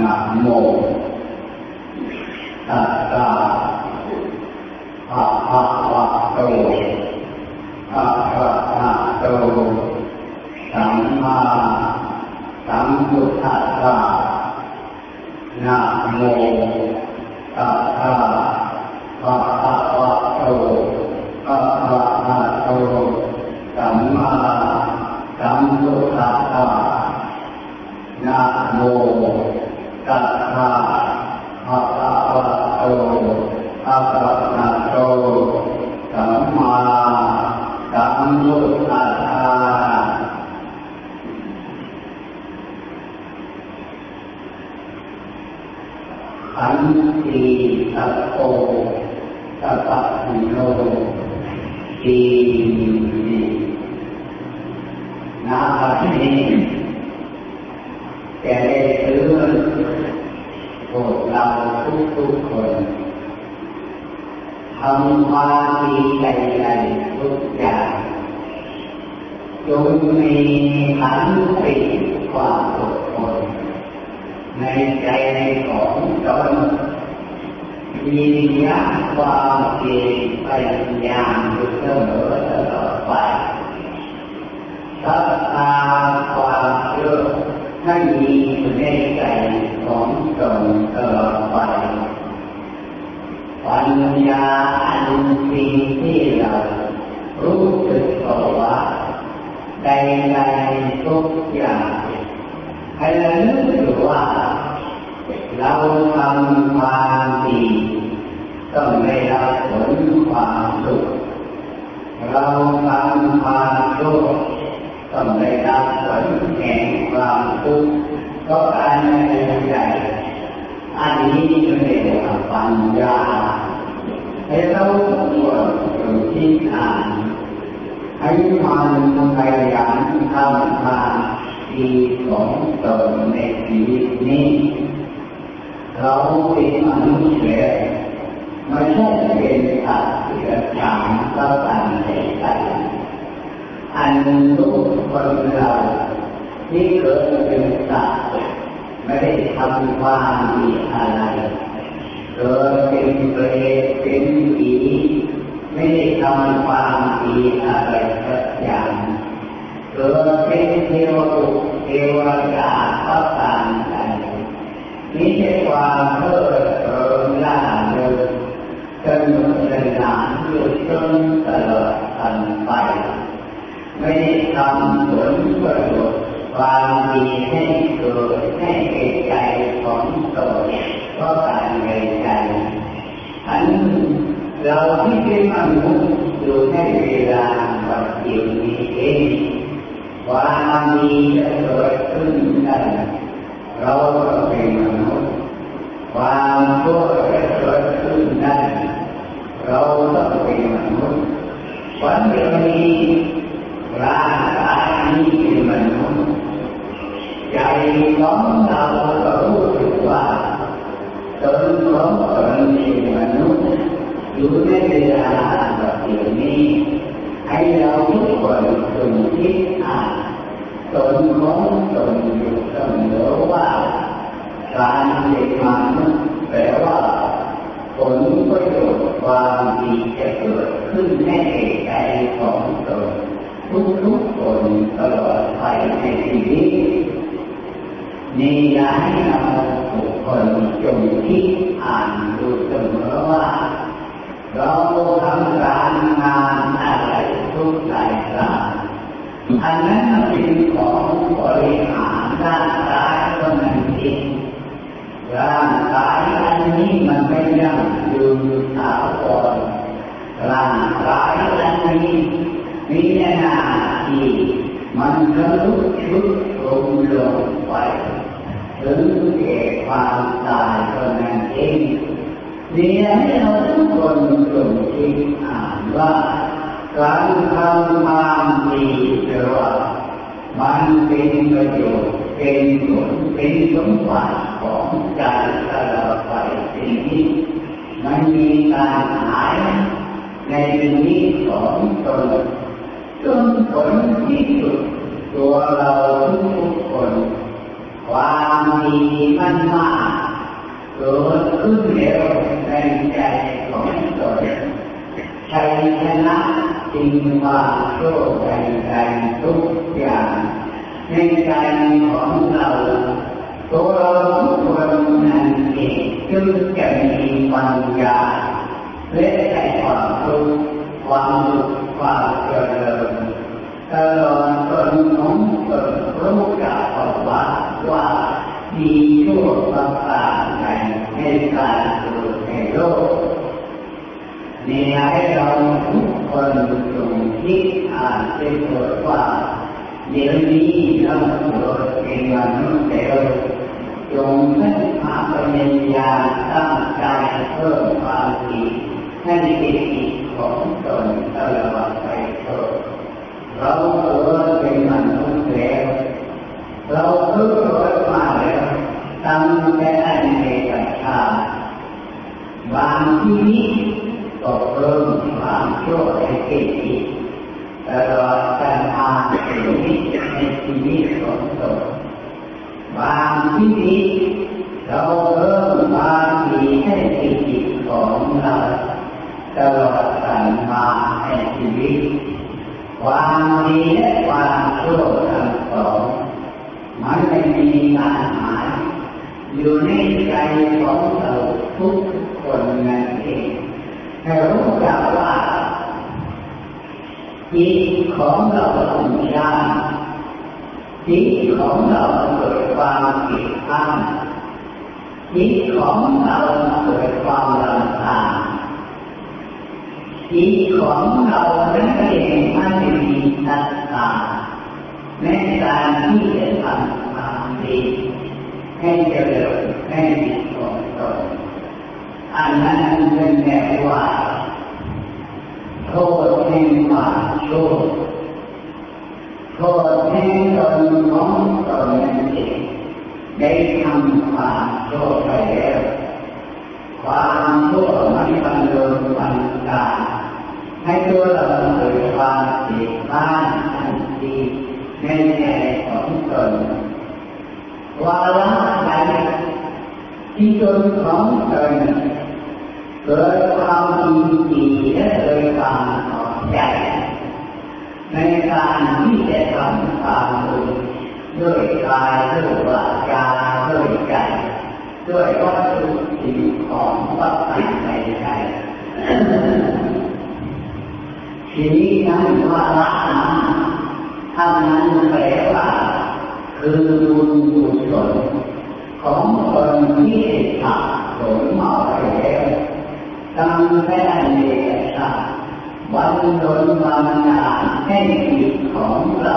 นะโมตัสสะภะคะวะโตอะระหะโตสัมมาสัมพุทธัสสะนะโม Uh, จงมีขันติความอดทนในใจของตนมียะความเพียรพยายามอยู่เสมอตลอดไปศรัทธาความเชื่อให้มีอยู่ในใจของตนตลอดไปปัญญาอันสิ่งที่เรารู้สึกตัว ว่าใดๆทุกอย่างให้เรานึกถึงว่าเราทำความดีต้องได้รับผลความสุ องได้รับผลแห่งความทุกข์เพราะกามเข้านนี้เรียกว่าปัญญาให้เราทุกคนอยู่ที่อ่านให้มันพยายามทำความดีของตนในชีวิตนี้ เราเป็นมนุษย์แล้วไม่ใช่เป็นสัตว์เสือจางก็ตันใจใจอันทุกคนเราที่เกิดเป็นสัตว์ไม่ได้ทำความดีอะไรเกิดเป็นเปรตเป็นผี ไม่ได้ทำความดีอะไรสักอย่างเกิดเป็นเทวบุตรเทวดาก็ตามใจนี่ใช่ความเพ้อเริงล่าเริงจนเดินหลานอยู่จนตลอดทันไป ไม่ได้ทำผลประโย เราที่เป็นมนุษย์อยู่ในเวลาปัจจุบันนี้เองความดีจะเกิดขึ้นได้เราก็เป็นมนุษย์ความ ราก็เป็นมนุษย์วันเดียวนี้ร่างกายนี้เว่าตนของตนเป็นมนุษย์อยู่ในเวนี้ให้เราทุกคนจงคิดอ่านตนของตนอยู่เสมอว่าการเป็นมนุษย์แปลว่าผลประโยชน์ความดีจะเกิดขึ้นในใจของตนทุกๆคนตลอดไปในชีวิตนี่อยากให้เราทุกคนจงคิดอ่านดูเสมอว่า เราทำการงานอะไรทุกรายการอันนั้นเป็นของบริหารร่างกายตนเองร่างกายอันนี้มันไม่ยั่งยืนถาวรร่างกายอันนี้มีหน้าที่มันจะลุกชุดลงลงไปถึงแก่ความตายเท่านั้นเอง นี่ให้เราทุกคนจงคิดอ่านว่าการทำความดีเรียกว่ามันเป็นประโยชน์เป็นผลเป็นสมบัติของใจตลอดไปสิ่งนี้มันมีการหายในชีวิตของตนจนผลที่สุดตัวเราทุกคน ความดีมันมาก โดขึ้นแล้วในใจของตนชัยชนะจริงว่าโชคใจใจทุกอย่างในใจของเราตัวเราทุกคนนั้นเองจึงจะมีปัญญาและใต่ความรู้ความสุขความเจริญตลอดจนน้องตน เดี๋ยวนี้เราเกิดเป็นมนุษย์แล้วจงให้พาปัญญาตั้งใจเพิ่มความดีให้จิตของตนตลอดไปเถิดเราเกิดเป็นมนุษย์แล้วเราเกิดมาแล้วตั้งแต่อันเอกชาบางที่นี้ก็เพิ่มความชั่วให้เกิดอีก ตลอดการทางชีวิตในชีวิตของตนบางทีเราเพิ่มความดีให้จิตของเราตลอดการมาในชีวิตความดีและความชั่วทั้งสองมันไม่มีการหายอยู่ในใจของเราทุกคนนั่นเองให้รู้จักว่า จิตของเราทุกอย่าจิตของเราเกิดความผิดพลาดจิตของเราเกิดความลำคาญจิตของเรานั้นเองมันมีทัศนาในการที่จะทำความดีให้เจริญให้ดีของตนอันนั้นเป็นแนวว่า โทษแห่งควาชั่วโทษแห่ตนของตนเองได้ทำความชั่วไปแล้วความชั่วมันบังเอิญบังการให้ตัวเราเกิดความผิดพลาดทันทีในใจของตนวาระใดที่ตนของตน เกิดความดีดีและเกิดความพอใจในการที่จะทำความดีด้วยกายด้วยวาจาด้วยใจด้วยวัตถุสิ่งของวัตถุในใจทีนี้นั้นว่าละนั้นท่านนั้นแปลว่าคือบุญกุศลของคนที่ทำผลมาไปแล้ว ตั้งแต่ในชาติวันโดนบางนาให้จิตของเรา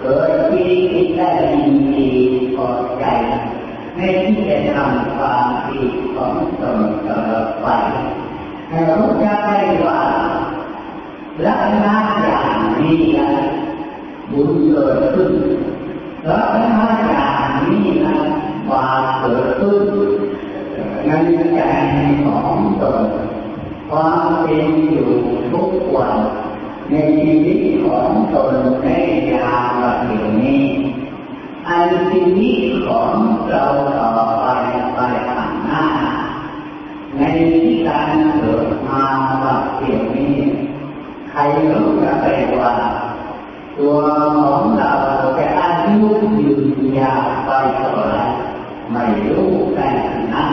เกิดที่ได้ยินดีพอใจในที่จะทำความดีของตนต่อไปให้รู้จักได้ว่าลักษณะอย่างนี้นะบุญเกิดขึ้นลักษณะอย่างนี้นะบาปเกิดขึ้นในใจของ ตนความเป็นอยู่ทุกวันในชีวิตของตนในยามแบบนี้อันชีวิตของเราต่อไปไปข้างหน้า ในที่การเกิดมาแบบนี้ ใครรู้จะไปว่า ตัวของเราจะอายุยืนยาวไปเท่าไรไม่รู้แต่นั้น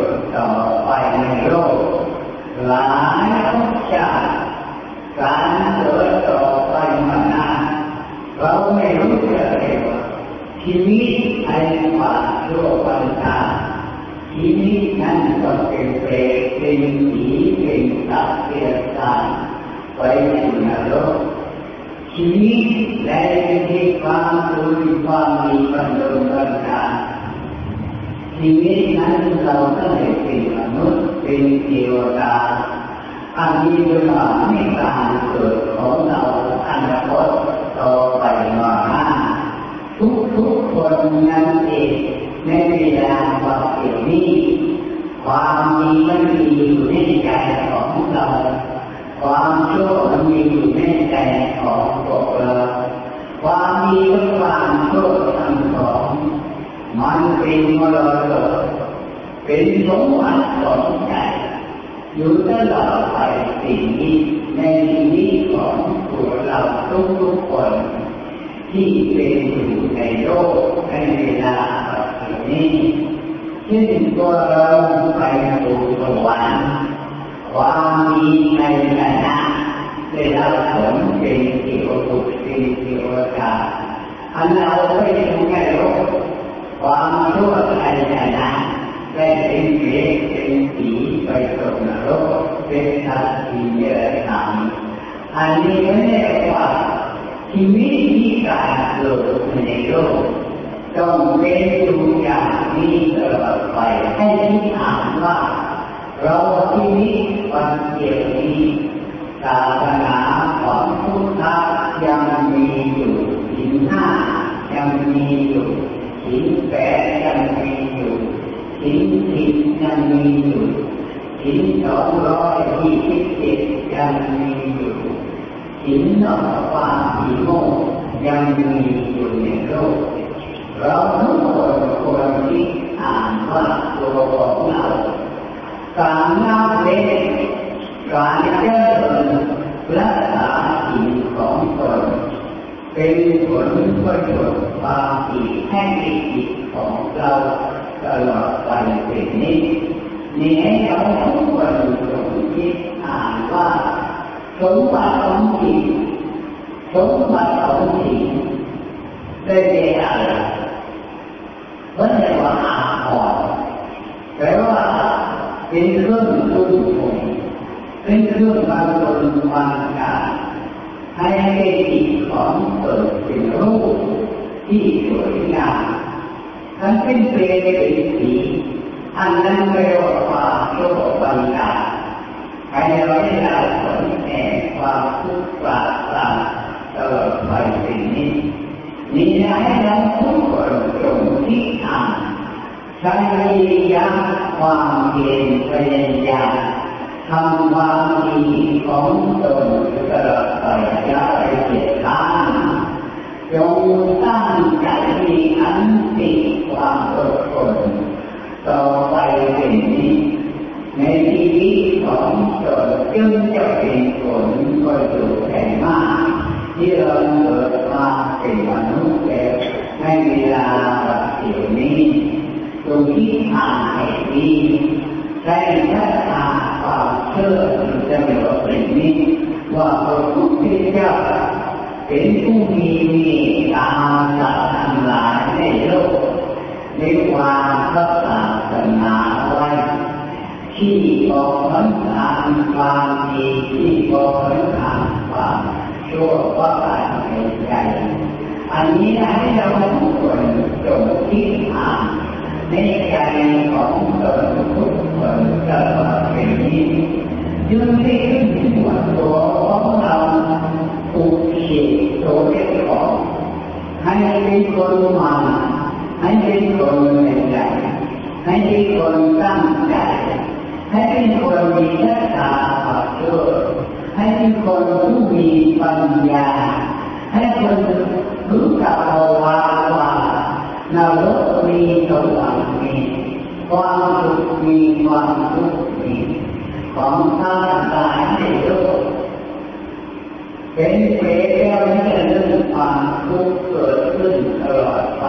ต่อไปในสังขารงกายจะได้เป็นผลประโลก เทวดาอันนี้เป็นความไม่ต่างเกิดของเราอันคตต่อไปมาทุกทุกคนนั้นเองในเวลาว่าเดี๋ยวนี้ ความดีมันมีอยู่ในใจของเราความชั่วมันมีอยู่ในใจของพวกเราความดีและความชั่วทั้งสองมันเป็นมรดกเป็นสมบัติของใจ อยู่ตลอดไปสิ่งนี้ในชีวิตของตัวเราทุกๆคน ที่เป็นอยู่ในโลกในเวลาแบบนี้เช่นตัวเราไปสู่สวรรค์ความดีในขณะได้รับผลเป็นเกี่ยวกับเป็นเกี่ยวกับอันเราไปสู่ในโลกความชั่วในขณะ ได้เป็นเปรตเป็นผีไปตกนรกเป็นสัตว์ที่เยอะทำอันนี้ไม่ได้ว่าชีวิตที่การเกิดในโลกต้องเป็นอยู่อย่างนี้ตลอดไปให้ที่ถามว่าเราชีวิตวันเดียวนี้ศาสนาของพุทธยังมีอยู่สินห้ายังมีอยู่สินแปดยังมีอยู่ สินสิบยังมีอยู่สินสองร้อยยี่สิบเจ็ดยังมีอยู่สินนอกควาสีโมยังมีอยู่ในโลกเราทุกคนควรที่อ่านว่าตัวของเราการนับเล็กการเจริญรักษาสิ่งของตนเป็นผลประโยชน์ความดีให้จิต ของเราตลอดไปเป็นนี้นี่ให้เราทุกคนจงคิดอ่านว่าสมบัติของจิตสมบัติของจิตได้แก่อะไรเพราะแต่ว่าอาภรณ์แปลว่าเป็นเครื่องตุ้นคงเป็นเครื่องบางตนบางการให้ให้จิตของเกิดเป็นรูปที่สวยงาม ทั้งเป็นเปรตเป็นสีอันนั้นเรียกว่าโชคบังกาให้เราได้รับผลแห่งความทุกข์ปราศจากตลอดไปเป็นนี้นี่ให้เราทุกคนจงที่ทำใช้ยาความเพียรพยายามทำความดีของตนตลอดไปอย่าไปเกียดข้น จงตั้งใจมีอันติความอดทนต่อไปเป็นนี้ในชีวิตของตนจึงจะเป็นผลประโยชน์แห่งมากที่เราเกิดมาเป็นมนุษย์แล้วในเวลาแบบเดี๋ยวนี้ตรงที่ทางแห่งนี้ได้รักษาความเชื่อจะเป็นสิ่งนี้ว่าพระพุทธเจ้า เป็นผู้มีเมตตาสัตว์ทั้งหลายในโลกในความพรักษาศาสนาไว้ที่บอกผลทาความดีที่บอกผลทาความชั่วว่าการในใจอันนี้ให้เราทุกคนจงที่ทางในใจของตนทุกคนตลอดเป็นนี้จึงได้ เป็นคนมันให้เป็นคนในใจให้เป็นคนตั้งใจ ให้เป็นคนมีทักษะขับเชื่อให้เป็นคนผู้มีปัญญา ให้คนรู้จักเอาว่าว่านรกมีสวรรค์มีความสุขมีความทุกข์มีของท่านหลายในโลก เป็นเปรตแล้วนี่เรื่องความทุกข์เกิดขึ้นตลอดไป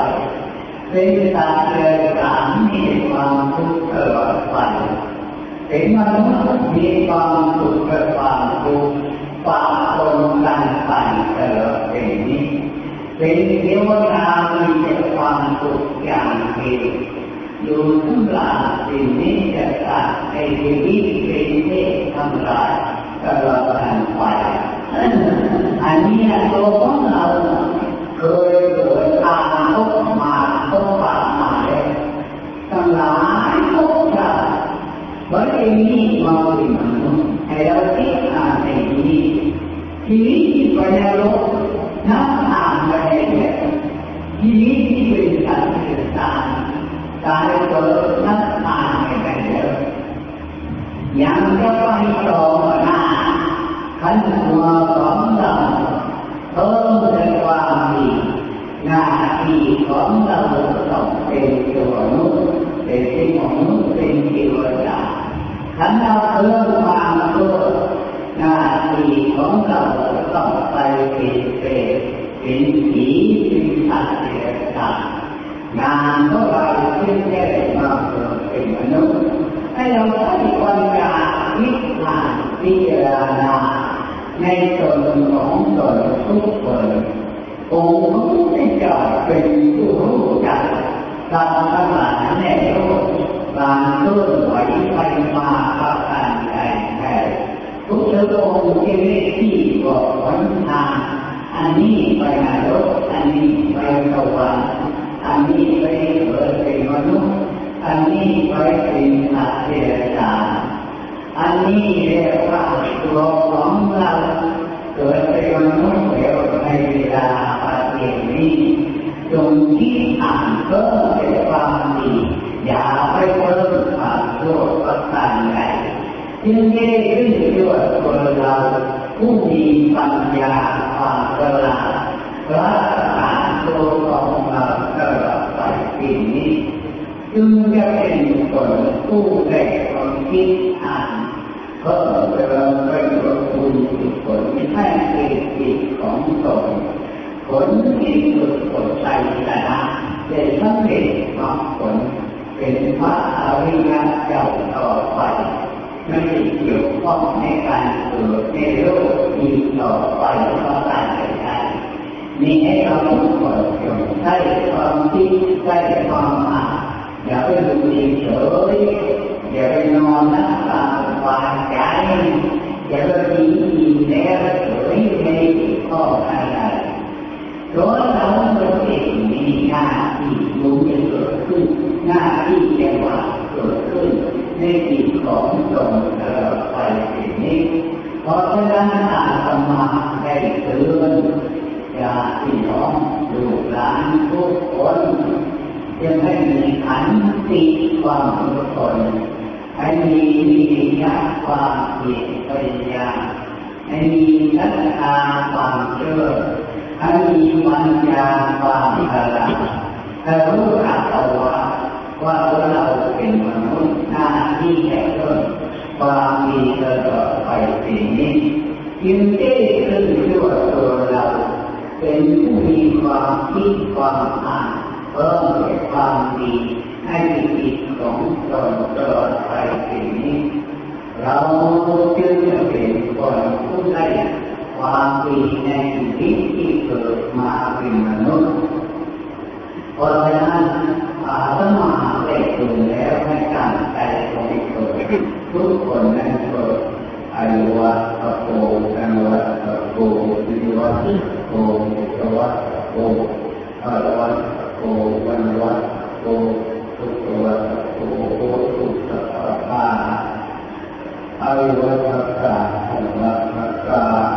เป็นตว์เดรัจฉานมีความทุกข์ตลอดไปเป็นมนุษย์มีความสุขกับความทุกข์ปะปนกันไปตลอดเป็นนี้เป็นเทวดามีแต่ความสุขอย่างเดียวอยู่ทั้งหลายสิ่งนี้จะตัดในชีวิตเป็นเทพทั้งหลายตลอดกันไป อันนี้ตัวของเราเคยเกิดทางพบมาพบปะมาแล้วทั้งหลายพบจะวันนี้มาเป็นมนุษย์ ให้เราคิดอ่านในนี้นรกน้ำอ่างไปเนี่ยที่นี้ที่เป็นการศึกษาการเกิดน้ำอ่างไปเลยยังจะไปต่อหน้าขันตัวของเราเพิ่มในความดีหน้าที่ของเราต้องเป็นตัวนุษย์เป็นสิ่งของนุษย์เป็นเทวดาขันเราเพิ่มความรู้หน้าที่ของเราต้องไปเป็นเปรตเป็นผีเป็นสัตว์เดรัจฉานงานของเราที่ได้มาเกิดเป็นมนุษย์ให้เราใช้ปัญญาวิจารณ์พิจารณา ในตนของตนทุกคนองค์พระพุทธเจ้าเป็นผู้รู้จักตว์ทั้งหลายในโลกบางต้นไหวไปมาประการใดแท้ทุกพระองค์ที่ได้ที่บอกหนทางอันนี้ไปนรกอันนี้ไปสวรรค์อันนี้ไปเกิดเป็นมนุษย์อันนี้ไปเป็นสัตว์เดรัจฉาน อันนี้เรียกว่าตัวของเราเกิดเป็นมนุษย์เดียวในเวลาปฏินี้จงที่อ่านเพิ่มเป็นความดีอย่าไปเพิ่มความโลภประการใดจึงได้ขึ้นด้วยตัวเราผู้มีปัญญาความฉลาดรักษาตัวของเราตลอดไปปีนี้จึงจะเป็นคนผู้ได้ คิดอ่านเพิ่มเติมเป็นคุณผลให้เกิดจิตของตนผลที่สุดผลใจชนะได้สำเร็จมรรคผลเป็นพระอริยเจ้าต่อไปไม่เกี่ยวข้องในการเกิดในโลกอีกต่อไปเพราะการใดๆมีให้เราทุกคนจงใช้ความคิดใช้ความอ่านอย่าไปดูเฉย อย่าไปนอนนะตาวายใจอย่าไปดีดีแล้วเฉยไม่ติดข้ออะไรเพราะเราเป็นเองมีหน้าที่รู้จะเกิดขึ้น หน้าที่จะว่าเกิดขึ้นในจิตของตนตลอดไปสิ่งนี้เพราะฉะนั้นอาตมาได้เตือนญาติน้องลูกหลานทุกคนจะให้มีขันติความอดทน ให้มีวิริยะความเพียรพยายาให้มีศรัทธาความเชื่อให้มีปัญญาความฉลาดให้รู้จักเอาว่าว่าเราเป็นมนุษย์หน้าที่แก่ตนความมีตลอดไปสิ่งนี้ยึงได้ขึ้นชั่อว่าตัวเราเป็นผู้มีความคิดความอ่านเพิ่มความดีให้จิต ของตนตลอดไปสิ่งนี้ เราจึงจะเป็นคนผู้ได้ความดีในชีวิตที่เกิดมาเป็นมนุษย์เพราะฉะนั้นอาตมาได้ถึงแล้วให้ตั้งใจของตนทุกคนนั้นเกิดอายุวัตโกกังวัตโกวิวัตโกภวัตโกอาวัตโกวันวัตโกทุกวัตโก โกทุกสัพพะอายุวัตกาอ